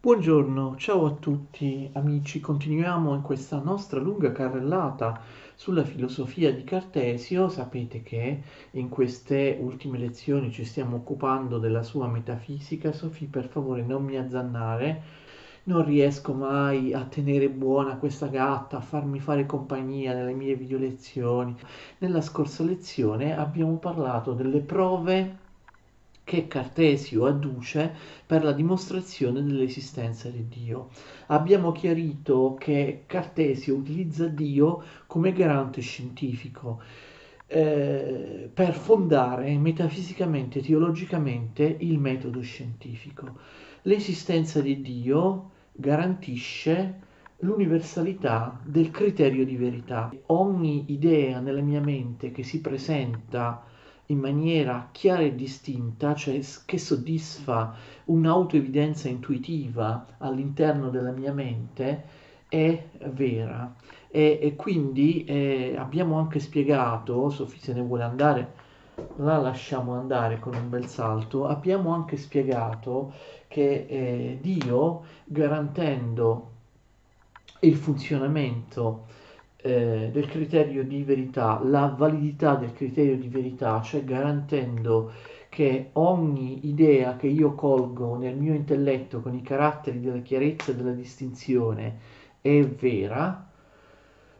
Buongiorno, ciao a tutti amici, continuiamo in questa nostra lunga carrellata sulla filosofia di Cartesio. Sapete che in queste ultime lezioni ci stiamo occupando della sua metafisica. Sofì, per favore, non mi azzannare. Non riesco mai a tenere buona questa gatta, a farmi fare compagnia nelle mie video lezioni. Nella scorsa lezione abbiamo parlato delle prove che Cartesio adduce per la dimostrazione dell'esistenza di Dio. Abbiamo chiarito che Cartesio utilizza Dio come garante scientifico eh, per fondare metafisicamente, teologicamente il metodo scientifico. L'esistenza di Dio garantisce l'universalità del criterio di verità. Ogni idea nella mia mente che si presenta in maniera chiara e distinta, cioè che soddisfa un'autoevidenza intuitiva all'interno della mia mente, è vera. E, e quindi eh, abbiamo anche spiegato, Sofì se ne vuole andare, la lasciamo andare con un bel salto, abbiamo anche spiegato che eh, Dio, garantendo il funzionamento eh, del criterio di verità, la validità del criterio di verità, cioè garantendo che ogni idea che io colgo nel mio intelletto con i caratteri della chiarezza e della distinzione è vera,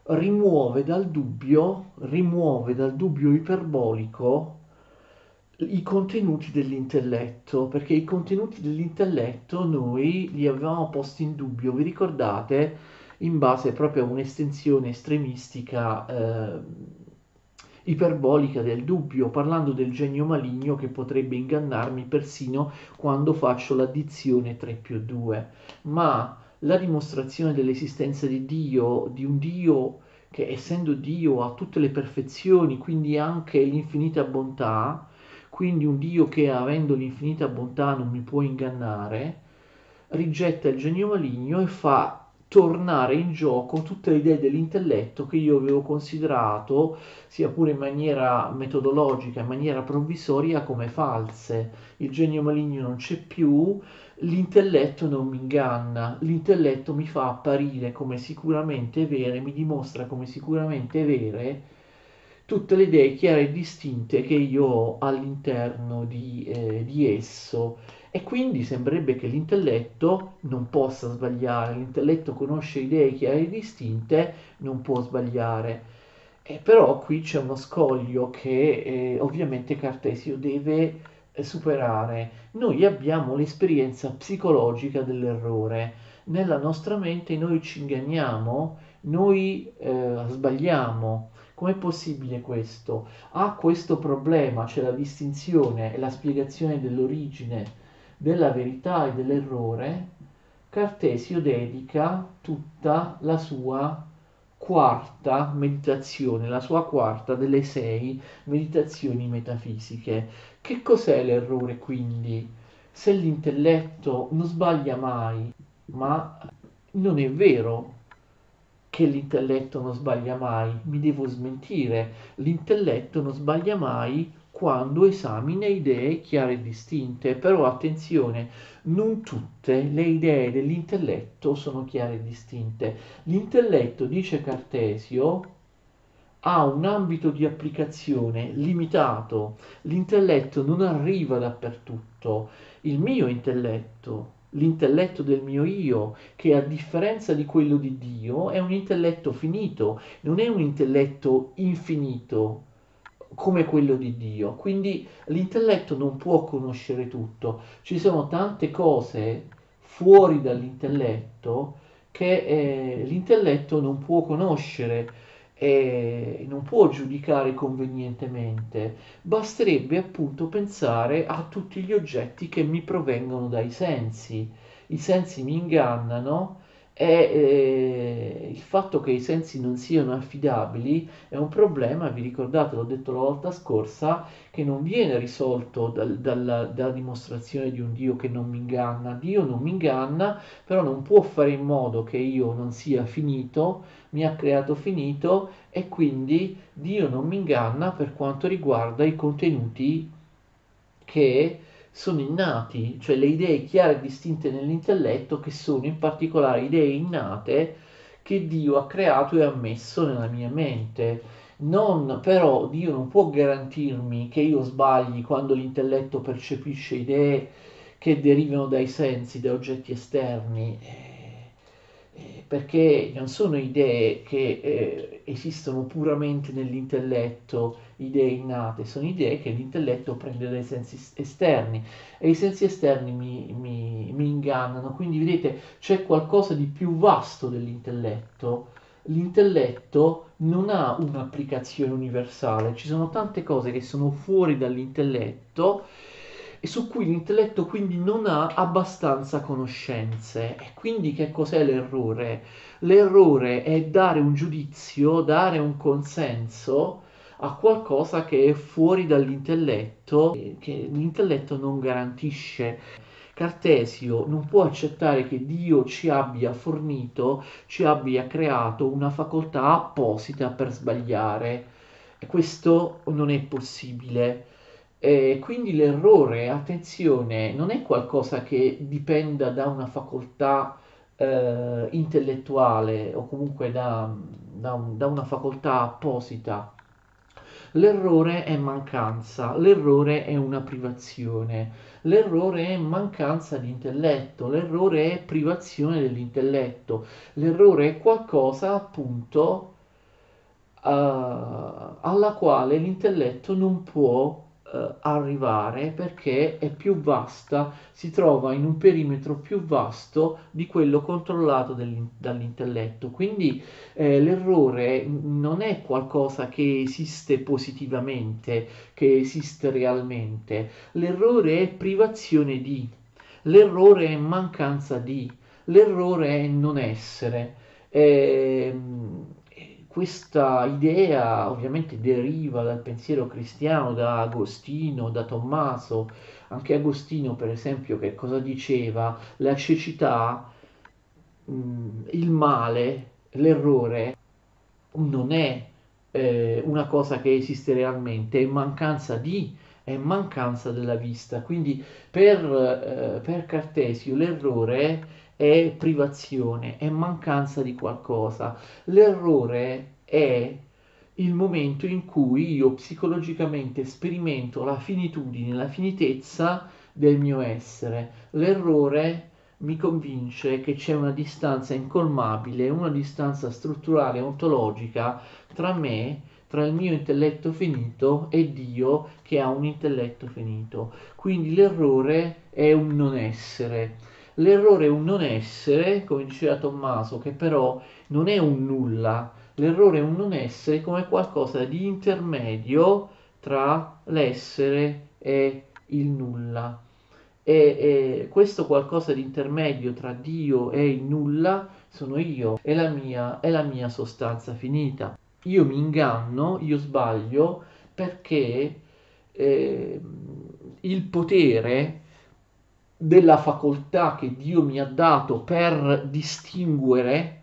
rimuove dal dubbio, rimuove dal dubbio iperbolico i contenuti dell'intelletto, perché i contenuti dell'intelletto noi li avevamo posti in dubbio, vi ricordate? In base proprio a un'estensione estremistica eh, iperbolica del dubbio, parlando del genio maligno che potrebbe ingannarmi persino quando faccio l'addizione 3 più 2. Ma la dimostrazione dell'esistenza di Dio, di un Dio che essendo Dio ha tutte le perfezioni, quindi anche l'infinita bontà, quindi un Dio che avendo l'infinita bontà non mi può ingannare, rigetta il genio maligno e fa tornare in gioco tutte le idee dell'intelletto che io avevo considerato, sia pure in maniera metodologica, in maniera provvisoria, come false. Il genio maligno non c'è più, l'intelletto non mi inganna, l'intelletto mi fa apparire come sicuramente vere, mi dimostra come sicuramente vere tutte le idee chiare e distinte che io ho all'interno di, eh, di esso e quindi sembrerebbe che l'intelletto non possa sbagliare, l'intelletto conosce idee chiare e distinte, non può sbagliare. E però qui c'è uno scoglio che eh, ovviamente Cartesio deve eh, superare. Noi abbiamo l'esperienza psicologica dell'errore. Nella nostra mente noi ci inganniamo, noi eh, sbagliamo. Com'è possibile questo? Ha questo problema, c'è la distinzione e la spiegazione dell'origine della verità e dell'errore, Cartesio dedica tutta la sua quarta meditazione, la sua quarta delle sei meditazioni metafisiche. Che cos'è l'errore quindi? Se l'intelletto non sbaglia mai, ma non è vero che l'intelletto non sbaglia mai, mi devo smentire, l'intelletto non sbaglia mai quando esamina idee chiare e distinte. Però attenzione, non tutte le idee dell'intelletto sono chiare e distinte. L'intelletto, dice Cartesio, ha un ambito di applicazione limitato. L'intelletto non arriva dappertutto. Il mio intelletto, l'intelletto del mio io, che a differenza di quello di Dio è un intelletto finito, non è un intelletto infinito come quello di Dio. Quindi l'intelletto non può conoscere tutto. Ci sono tante cose fuori dall'intelletto che eh, l'intelletto non può conoscere e non può giudicare convenientemente. Basterebbe appunto pensare a tutti gli oggetti che mi provengono dai sensi. I sensi mi ingannano e eh, il fatto che i sensi non siano affidabili è un problema, vi ricordate, l'ho detto la volta scorsa, che non viene risolto dal, dalla, dalla dimostrazione di un Dio che non mi inganna. Dio non mi inganna, però non può fare in modo che io non sia finito, mi ha creato finito e quindi Dio non mi inganna per quanto riguarda i contenuti che sono innati, cioè le idee chiare e distinte nell'intelletto che sono in particolare idee innate che Dio ha creato e ha messo nella mia mente. Non, però Dio non può garantirmi che io sbagli quando l'intelletto percepisce idee che derivano dai sensi, da oggetti esterni. Perché non sono idee che eh, esistono puramente nell'intelletto, idee innate, sono idee che l'intelletto prende dai sensi esterni e i sensi esterni mi, mi, mi ingannano, quindi vedete c'è qualcosa di più vasto dell'intelletto. L'intelletto non ha un'applicazione universale, ci sono tante cose che sono fuori dall'intelletto e su cui l'intelletto quindi non ha abbastanza conoscenze. E quindi che cos'è l'errore? L'errore è dare un giudizio, dare un consenso a qualcosa che è fuori dall'intelletto, che l'intelletto non garantisce. Cartesio non può accettare che Dio ci abbia fornito, ci abbia creato una facoltà apposita per sbagliare. E questo non è possibile. E quindi l'errore, attenzione, non è qualcosa che dipenda da una facoltà eh, intellettuale o comunque da, da, un, da una facoltà apposita. L'errore è mancanza, l'errore è una privazione, l'errore è mancanza di intelletto, l'errore è privazione dell'intelletto, l'errore è qualcosa appunto uh, alla quale l'intelletto non può eh, arrivare perché è più vasta, si trova in un perimetro più vasto di quello controllato dall'intelletto. Quindi eh, l'errore non è qualcosa che esiste positivamente, che esiste realmente. L'errore è privazione di, l'errore è mancanza di, l'errore è non essere. Eh, questa idea ovviamente deriva dal pensiero cristiano, da Agostino, da Tommaso, anche Agostino per esempio che cosa diceva? La cecità, il male, l'errore non è eh, una cosa che esiste realmente, è mancanza di, è mancanza della vista. Quindi per, eh, per Cartesio l'errore è privazione, è mancanza di qualcosa. L'errore è il momento in cui io psicologicamente sperimento la finitudine, la finitezza del mio essere. L'errore mi convince che c'è una distanza incolmabile, una distanza strutturale, ontologica tra me, tra il mio intelletto finito e Dio che ha un intelletto finito. Quindi l'errore è un non essere. L'errore è un non essere, come diceva Tommaso, che però non è un nulla. L'errore è un non essere come qualcosa di intermedio tra l'essere e il nulla. E, e questo qualcosa di intermedio tra Dio e il nulla sono io, è la mia, è la mia sostanza finita. Io mi inganno, io sbaglio perché eh, il potere della facoltà che Dio mi ha dato per distinguere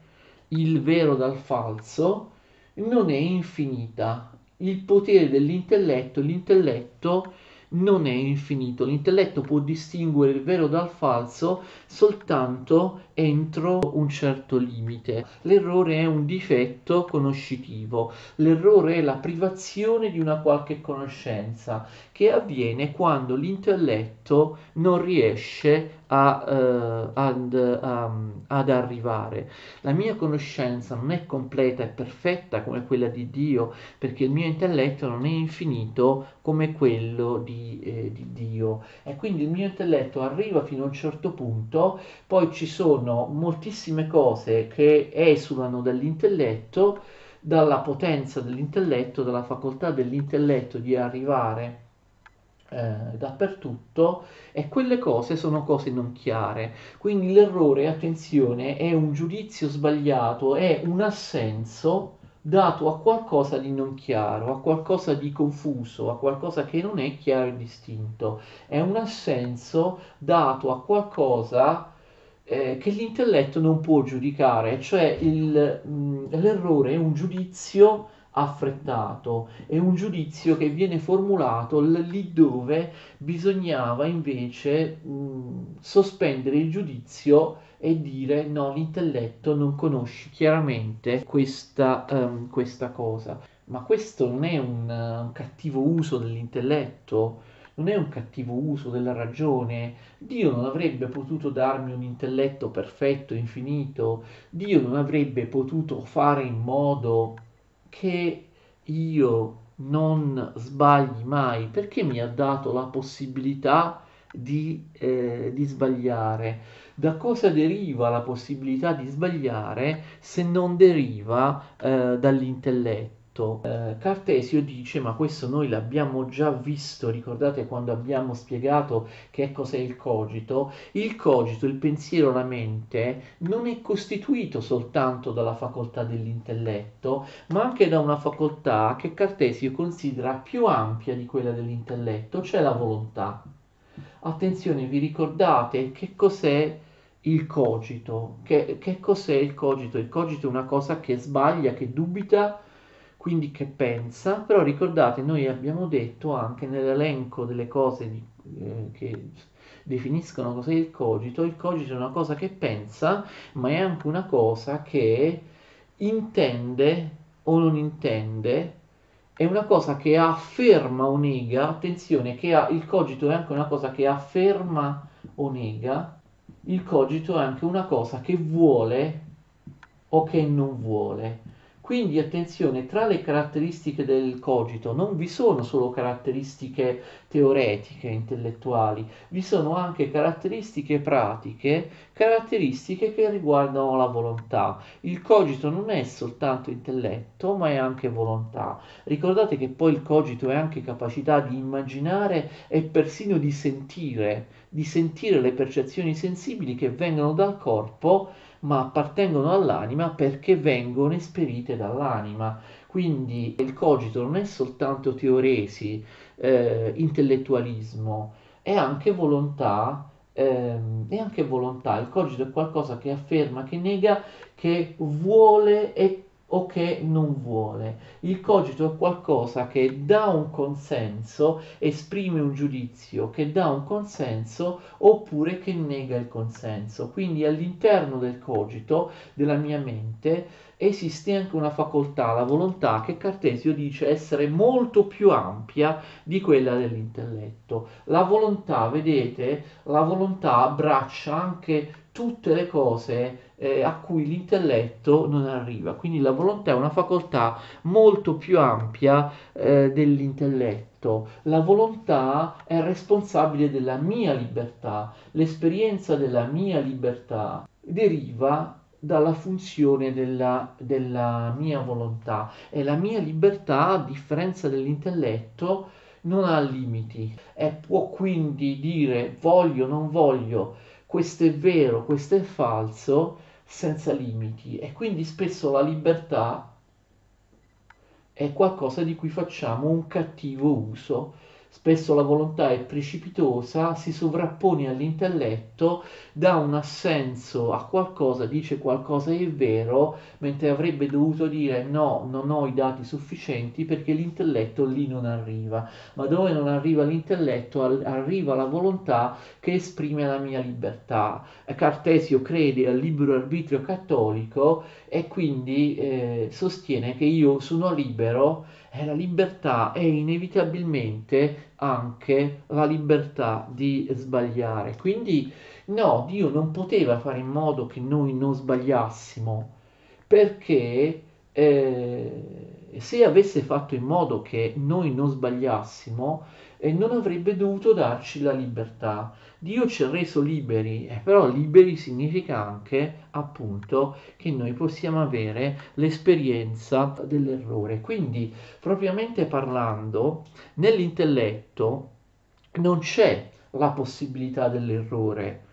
il vero dal falso non è infinita. Il potere dell'intelletto, l'intelletto non è infinito. L'intelletto può distinguere il vero dal falso soltanto entro un certo limite. L'errore è un difetto conoscitivo, l'errore è la privazione di una qualche conoscenza che avviene quando l'intelletto non riesce a, uh, ad, um, ad, arrivare. La mia conoscenza non è completa e perfetta come quella di Dio, perché il mio intelletto non è infinito come quello di, eh, di Dio. E quindi il mio intelletto arriva fino a un certo punto, poi ci sono moltissime cose che esulano dall'intelletto, dalla potenza dell'intelletto, dalla facoltà dell'intelletto di arrivare eh, dappertutto e quelle cose sono cose non chiare. Quindi l'errore, attenzione, è un giudizio sbagliato, è un assenso dato a qualcosa di non chiaro, a qualcosa di confuso, a qualcosa che non è chiaro e distinto. È un assenso dato a qualcosa eh, che l'intelletto non può giudicare, cioè il, mh, l'errore è un giudizio affrettato, è un giudizio che viene formulato lì dove bisognava invece mh, sospendere il giudizio e dire no, l'intelletto non conosci chiaramente questa, um, questa cosa. Ma questo non è un, un cattivo uso dell'intelletto, non è un cattivo uso della ragione. Dio non avrebbe potuto darmi un intelletto perfetto, infinito. Dio non avrebbe potuto fare in modo che io non sbagli mai, perché mi ha dato la possibilità di, eh, di sbagliare. Da cosa deriva la possibilità di sbagliare se non deriva eh, dall'intelletto? Fatto. Eh, Cartesio dice, ma questo noi l'abbiamo già visto, ricordate quando abbiamo spiegato che cos'è il cogito? Il cogito, il pensiero, la mente, non è costituito soltanto dalla facoltà dell'intelletto, ma anche da una facoltà che Cartesio considera più ampia di quella dell'intelletto, cioè la volontà. Attenzione, vi ricordate che cos'è il cogito? Che, che cos'è il cogito? Il cogito è una cosa che sbaglia, che dubita quindi che pensa, però ricordate, noi abbiamo detto anche nell'elenco delle cose di, eh, che definiscono cos'è il cogito, il cogito è una cosa che pensa, ma è anche una cosa che intende o non intende, è una cosa che afferma o nega, attenzione, che ha, il cogito è anche una cosa che afferma o nega, il cogito è anche una cosa che vuole o che non vuole. Quindi attenzione, tra le caratteristiche del cogito non vi sono solo caratteristiche teoretiche, intellettuali, vi sono anche caratteristiche pratiche, caratteristiche che riguardano la volontà. Il cogito non è soltanto intelletto, ma è anche volontà. Ricordate che poi il cogito è anche capacità di immaginare e persino di sentire, di sentire le percezioni sensibili che vengono dal corpo ma appartengono all'anima perché vengono esperite dall'anima. Quindi il cogito non è soltanto teoresi, eh, intellettualismo, è anche volontà. Ehm, è anche volontà, il cogito è qualcosa che afferma, che nega, che vuole e o che non vuole. Il cogito è qualcosa che dà un consenso, esprime un giudizio, che dà un consenso oppure che nega il consenso. Quindi all'interno del cogito, della mia mente, esiste anche una facoltà, la volontà, che Cartesio dice essere molto più ampia di quella dell'intelletto. La volontà, vedete, la volontà abbraccia anche tutte le cose eh, a cui l'intelletto non arriva. Quindi la volontà è una facoltà molto più ampia eh, dell'intelletto. La volontà è responsabile della mia libertà. L'esperienza della mia libertà deriva dalla funzione della, della mia volontà e la mia libertà, a differenza dell'intelletto, non ha limiti e può quindi dire voglio, non voglio, questo è vero, questo è falso, senza limiti. E quindi spesso la libertà è qualcosa di cui facciamo un cattivo uso Spesso la volontà è precipitosa, si sovrappone all'intelletto, dà un assenso a qualcosa, dice qualcosa è vero, mentre avrebbe dovuto dire no, non ho i dati sufficienti perché l'intelletto lì non arriva. Ma dove non arriva l'intelletto, arriva la volontà che esprime la mia libertà. Cartesio crede al libero arbitrio cattolico e quindi eh, sostiene che io sono libero e la libertà è inevitabilmente anche la libertà di sbagliare. Quindi no, Dio non poteva fare in modo che noi non sbagliassimo, perché eh, se avesse fatto in modo che noi non sbagliassimo, eh, non avrebbe dovuto darci la libertà. Dio ci ha reso liberi, eh, però liberi significa anche appunto che noi possiamo avere l'esperienza dell'errore. Quindi, propriamente parlando, nell'intelletto non c'è la possibilità dell'errore,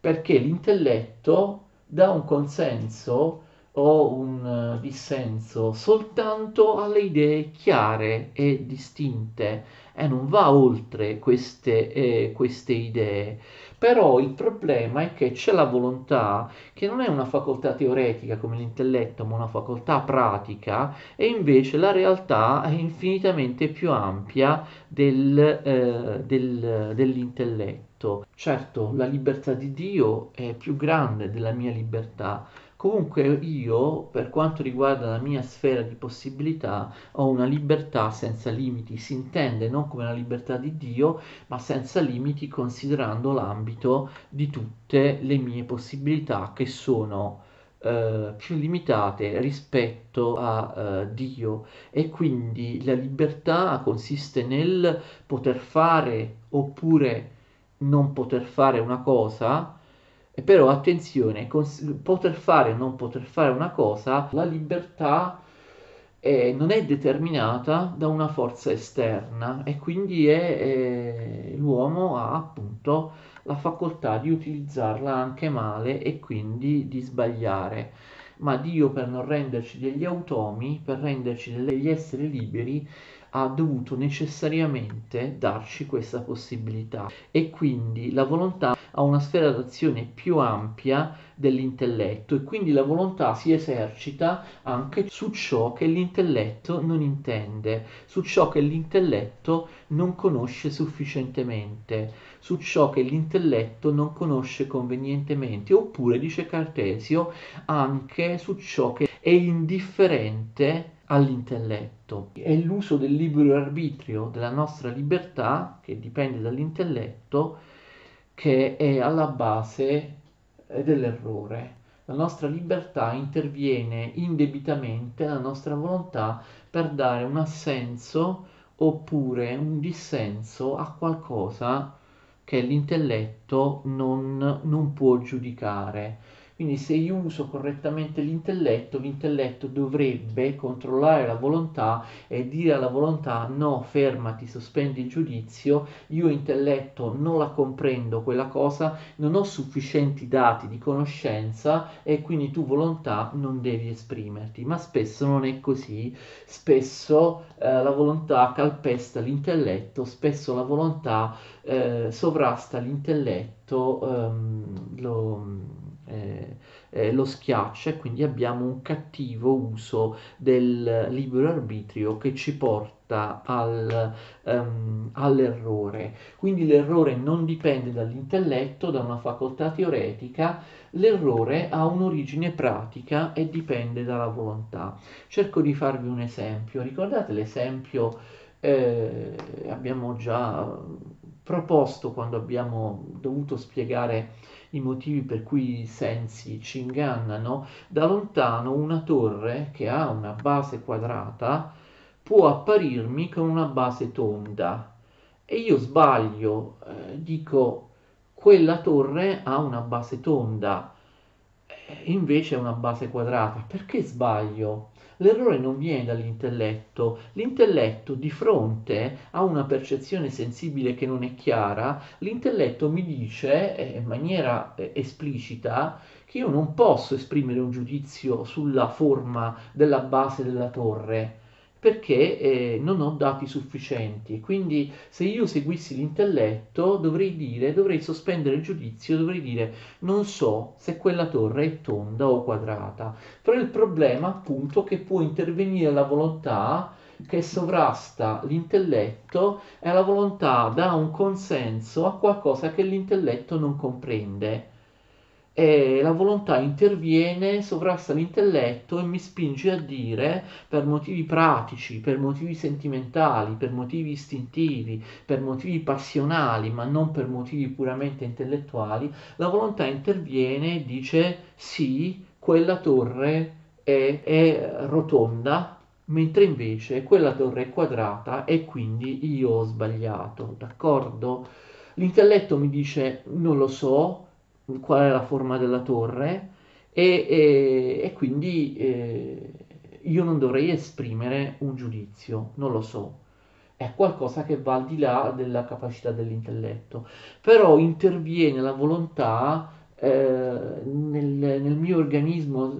perché l'intelletto dà un consenso o un dissenso soltanto alle idee chiare e distinte e non va oltre queste, eh, queste idee. Però il problema è che c'è la volontà, che non è una facoltà teoretica come l'intelletto, ma una facoltà pratica, e invece la realtà è infinitamente più ampia del, eh, del, dell'intelletto. Certo, la libertà di Dio è più grande della mia libertà, Comunque io, per quanto riguarda la mia sfera di possibilità, ho una libertà senza limiti, si intende non come la libertà di Dio, ma senza limiti considerando l'ambito di tutte le mie possibilità che sono eh, più limitate rispetto a eh, Dio. E quindi la libertà consiste nel poter fare oppure non poter fare una cosa però attenzione, cons- poter fare o non poter fare una cosa, la libertà è, non è determinata da una forza esterna e quindi è, è, l'uomo ha appunto la facoltà di utilizzarla anche male e quindi di sbagliare. Ma Dio per non renderci degli automi, per renderci degli esseri liberi, ha dovuto necessariamente darci questa possibilità e quindi la volontà ha una sfera d'azione più ampia dell'intelletto e quindi la volontà si esercita anche su ciò che l'intelletto non intende, su ciò che l'intelletto non conosce sufficientemente, su ciò che l'intelletto non conosce convenientemente, oppure, dice Cartesio, anche su ciò che è indifferente all'intelletto. È l'uso del libero arbitrio, della nostra libertà, che dipende dall'intelletto, che è alla base eh, dell'errore. La nostra libertà interviene indebitamente alla nostra volontà per dare un assenso oppure un dissenso a qualcosa che l'intelletto non, non può giudicare. Quindi se io uso correttamente l'intelletto, l'intelletto dovrebbe controllare la volontà e dire alla volontà no, fermati, sospendi il giudizio, io intelletto non la comprendo quella cosa, non ho sufficienti dati di conoscenza e quindi tu volontà non devi esprimerti. Ma spesso non è così, spesso eh, la volontà calpesta l'intelletto, spesso la volontà eh, sovrasta l'intelletto, ehm, lo eh, eh, lo schiaccia e quindi abbiamo un cattivo uso del libero arbitrio che ci porta al, um, all'errore. Quindi l'errore non dipende dall'intelletto, da una facoltà teoretica, l'errore ha un'origine pratica e dipende dalla volontà. Cerco di farvi un esempio. Ricordate l'esempio eh, abbiamo già proposto quando abbiamo dovuto spiegare i motivi per cui i sensi ci ingannano, da lontano una torre che ha una base quadrata può apparirmi con una base tonda e io sbaglio, eh, dico quella torre ha una base tonda, eh, invece è una base quadrata. Perché sbaglio? L'errore non viene dall'intelletto, l'intelletto di fronte a una percezione sensibile che non è chiara, l'intelletto mi dice eh, in maniera eh, esplicita che io non posso esprimere un giudizio sulla forma della base della torre perché eh, non ho dati sufficienti. Quindi se io seguissi l'intelletto dovrei dire, dovrei sospendere il giudizio, dovrei dire non so se quella torre è tonda o quadrata. Però il problema appunto che può intervenire la volontà che sovrasta l'intelletto e la volontà dà un consenso a qualcosa che l'intelletto non comprende e la volontà interviene, sovrasta l'intelletto e mi spinge a dire, per motivi pratici, per motivi sentimentali, per motivi istintivi, per motivi passionali, ma non per motivi puramente intellettuali, la volontà interviene e dice sì, quella torre è, è rotonda, mentre invece quella torre è quadrata e quindi io ho sbagliato, d'accordo? L'intelletto mi dice non lo so, qual è la forma della torre e, e, e quindi eh, io non dovrei esprimere un giudizio, non lo so. È qualcosa che va al di là della capacità dell'intelletto. Però interviene la volontà eh, nel, nel, mio organismo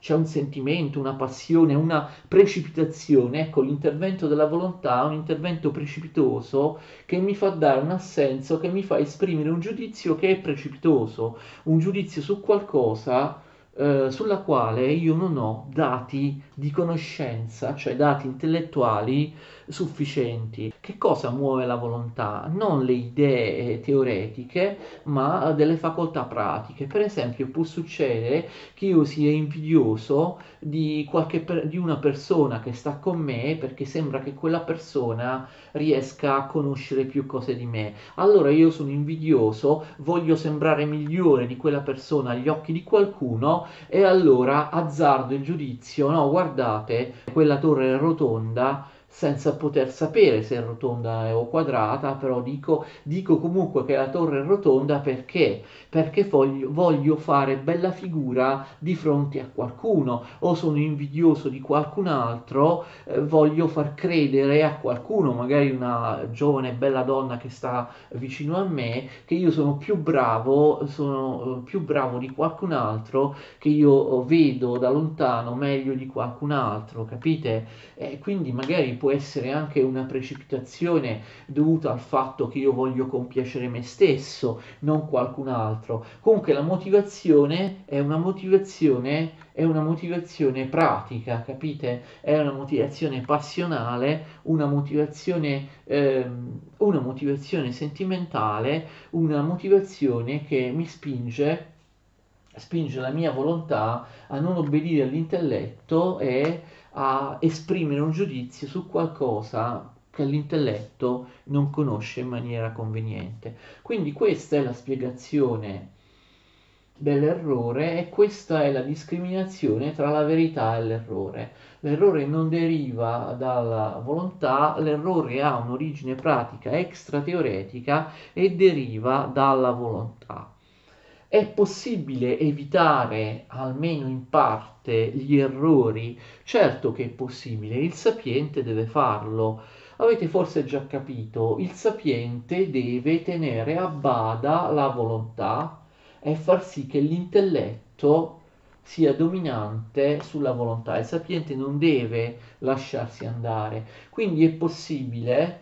c'è un sentimento, una passione, una precipitazione. Ecco, l'intervento della volontà è un intervento precipitoso che mi fa dare un assenso, che mi fa esprimere un giudizio che è precipitoso, un giudizio su qualcosa eh, sulla quale io non ho dati di conoscenza, cioè dati intellettuali sufficienti. Che cosa muove la volontà? Non le idee teoretiche, ma delle facoltà pratiche. Per esempio, può succedere che io sia invidioso di, qualche, di una persona che sta con me perché sembra che quella persona riesca a conoscere più cose di me. Allora io sono invidioso, voglio sembrare migliore di quella persona agli occhi di qualcuno e allora azzardo il giudizio, no, guardate, quella torre rotonda senza poter sapere se è rotonda o quadrata, però dico, dico comunque che la torre è rotonda perché? Perché voglio, voglio, fare bella figura di fronte a qualcuno o sono invidioso di qualcun altro, eh, voglio far credere a qualcuno, magari una giovane bella donna che sta vicino a me, che io sono più bravo, sono eh, più bravo di qualcun altro, che io vedo da lontano meglio di qualcun altro, capite? E quindi magari può essere anche una precipitazione dovuta al fatto che io voglio compiacere me stesso, non qualcun altro. Comunque la motivazione è una motivazione, è una motivazione pratica, capite? È una motivazione passionale, una motivazione, ehm, una motivazione sentimentale, una motivazione che mi spinge spinge la mia volontà a non obbedire all'intelletto e a esprimere un giudizio su qualcosa che l'intelletto non conosce in maniera conveniente. Quindi questa è la spiegazione dell'errore e questa è la discriminazione tra la verità e l'errore. L'errore non deriva dalla volontà, l'errore ha un'origine pratica extra teoretica e deriva dalla volontà. È possibile evitare almeno in parte gli errori? Certo che è possibile, il sapiente deve farlo. Avete forse già capito, il sapiente deve tenere a bada la volontà e far sì che l'intelletto sia dominante sulla volontà. Il sapiente non deve lasciarsi andare. Quindi è possibile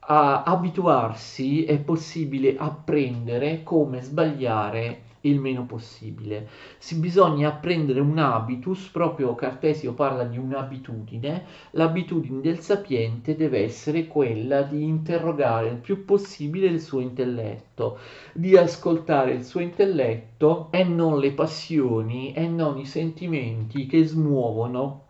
a abituarsi, è possibile apprendere come sbagliare il meno possibile. Si bisogna apprendere un habitus, proprio Cartesio parla di un'abitudine, l'abitudine del sapiente deve essere quella di interrogare il più possibile il suo intelletto, di ascoltare il suo intelletto e non le passioni e non i sentimenti che smuovono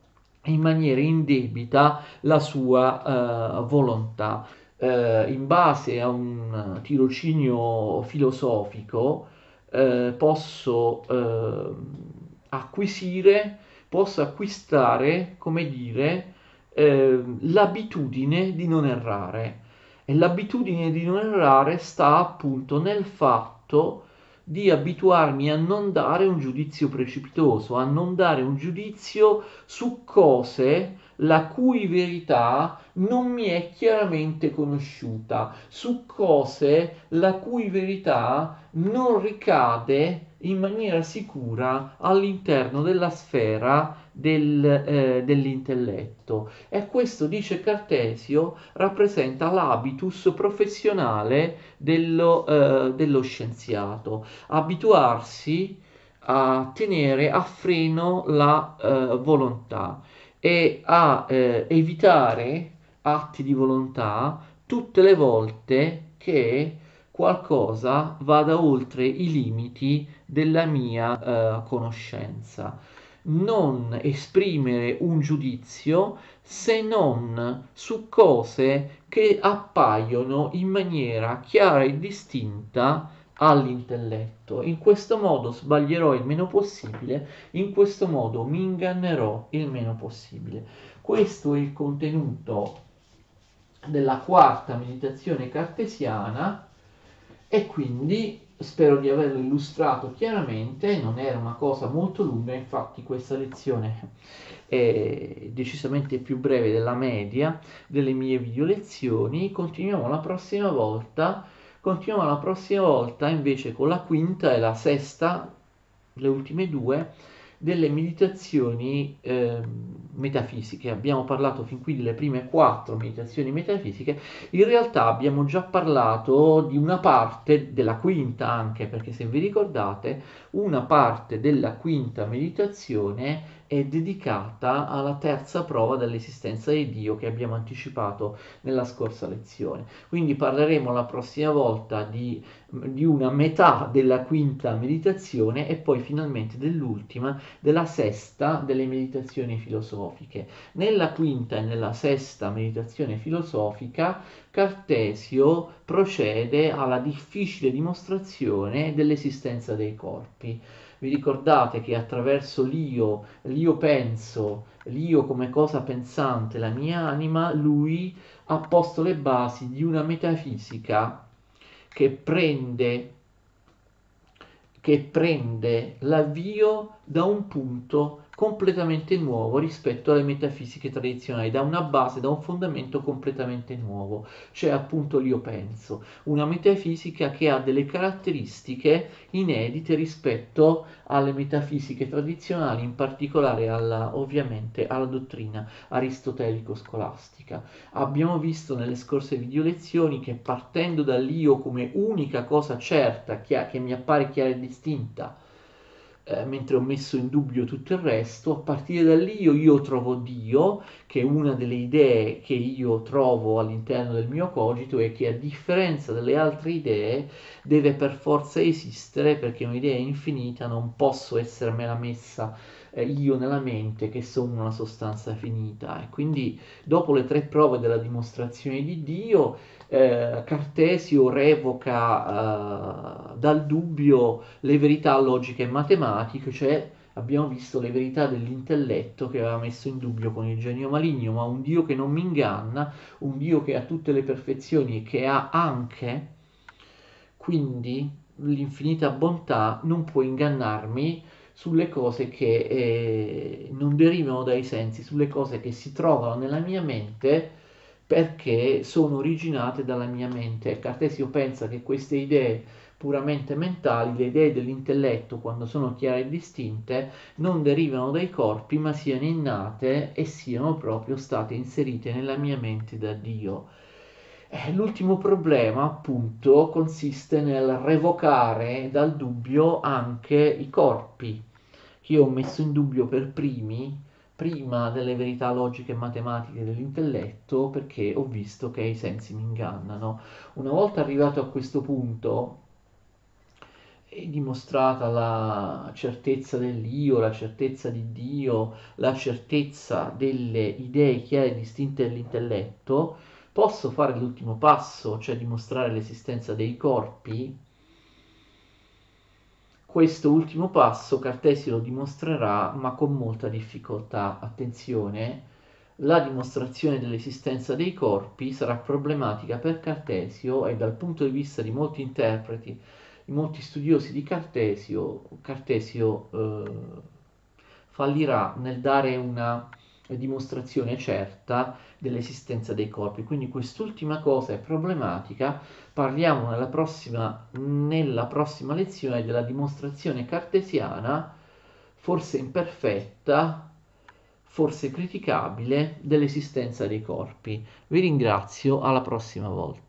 in maniera indebita la sua uh, volontà. Uh, in base a un tirocinio filosofico, eh, posso eh, acquisire, posso acquistare, come dire, eh, l'abitudine di non errare. E l'abitudine di non errare sta appunto nel fatto di abituarmi a non dare un giudizio precipitoso, a non dare un giudizio su cose la cui verità non mi è chiaramente conosciuta, su cose la cui verità non ricade in maniera sicura all'interno della sfera del, eh, dell'intelletto. E questo, dice Cartesio, rappresenta l'habitus professionale dello, eh, dello scienziato. Abituarsi a tenere a freno la eh, volontà e a eh, evitare atti di volontà tutte le volte che qualcosa vada oltre i limiti della mia eh, conoscenza. Non esprimere un giudizio se non su cose che appaiono in maniera chiara e distinta all'intelletto. In questo modo sbaglierò il meno possibile, in questo modo mi ingannerò il meno possibile. Questo è il contenuto della quarta meditazione cartesiana e quindi spero di averlo illustrato chiaramente, non era una cosa molto lunga, infatti questa lezione è decisamente più breve della media delle mie video lezioni. Continuiamo la prossima volta Continuiamo la prossima volta invece con la quinta e la sesta, le ultime due, delle meditazioni eh, metafisiche. Abbiamo parlato fin qui delle prime quattro meditazioni metafisiche, in realtà abbiamo già parlato di una parte della quinta anche, perché se vi ricordate, una parte della quinta meditazione è dedicata alla terza prova dell'esistenza di Dio che abbiamo anticipato nella scorsa lezione. Quindi parleremo la prossima volta di, di una metà della quinta meditazione e poi finalmente dell'ultima, della sesta delle meditazioni filosofiche. Nella quinta e nella sesta meditazione filosofica Cartesio procede alla difficile dimostrazione dell'esistenza dei corpi vi ricordate che attraverso l'io, l'io penso, l'io come cosa pensante, la mia anima, lui ha posto le basi di una metafisica che prende, che prende l'avvio da un punto completamente nuovo rispetto alle metafisiche tradizionali, da una base, da un fondamento completamente nuovo, cioè appunto l'io penso, una metafisica che ha delle caratteristiche inedite rispetto alle metafisiche tradizionali, in particolare alla, ovviamente alla dottrina aristotelico-scolastica. Abbiamo visto nelle scorse video lezioni che partendo dall'io come unica cosa certa, che, mi appare chiara e distinta, eh, mentre ho messo in dubbio tutto il resto, a partire da lì io, io trovo Dio, che è una delle idee che io trovo all'interno del mio cogito e che a differenza delle altre idee deve per forza esistere perché un'idea infinita non posso essermela messa eh, io nella mente che sono una sostanza finita. E quindi dopo le tre prove della dimostrazione di Dio eh, Cartesio revoca eh, dal dubbio le verità logiche e matematiche, cioè abbiamo visto le verità dell'intelletto che aveva messo in dubbio con il genio maligno, ma un Dio che non mi inganna, un Dio che ha tutte le perfezioni e che ha anche, quindi l'infinita bontà, non può ingannarmi sulle cose che eh, non derivano dai sensi, sulle cose che si trovano nella mia mente perché sono originate dalla mia mente. Cartesio pensa che queste idee puramente mentali, le idee dell'intelletto, quando sono chiare e distinte, non derivano dai corpi, ma siano innate e siano proprio state inserite nella mia mente da Dio. Eh, l'ultimo problema, appunto, consiste nel revocare dal dubbio anche i corpi, che ho messo in dubbio per primi prima delle verità logiche e matematiche dell'intelletto perché ho visto che i sensi mi ingannano. Una volta arrivato a questo punto è dimostrata la certezza dell'io, la certezza di Dio, la certezza delle idee chiare e distinte dell'intelletto, posso fare l'ultimo passo, cioè dimostrare l'esistenza dei corpi questo ultimo passo Cartesio lo dimostrerà, ma con molta difficoltà. Attenzione, la dimostrazione dell'esistenza dei corpi sarà problematica per Cartesio e dal punto di vista di molti interpreti, di molti studiosi di Cartesio, Cartesio eh, fallirà nel dare una dimostrazione certa dell'esistenza dei corpi. Quindi quest'ultima cosa è problematica. Parliamo nella prossima, nella prossima lezione della dimostrazione cartesiana, forse imperfetta, forse criticabile, dell'esistenza dei corpi. Vi ringrazio, alla prossima volta.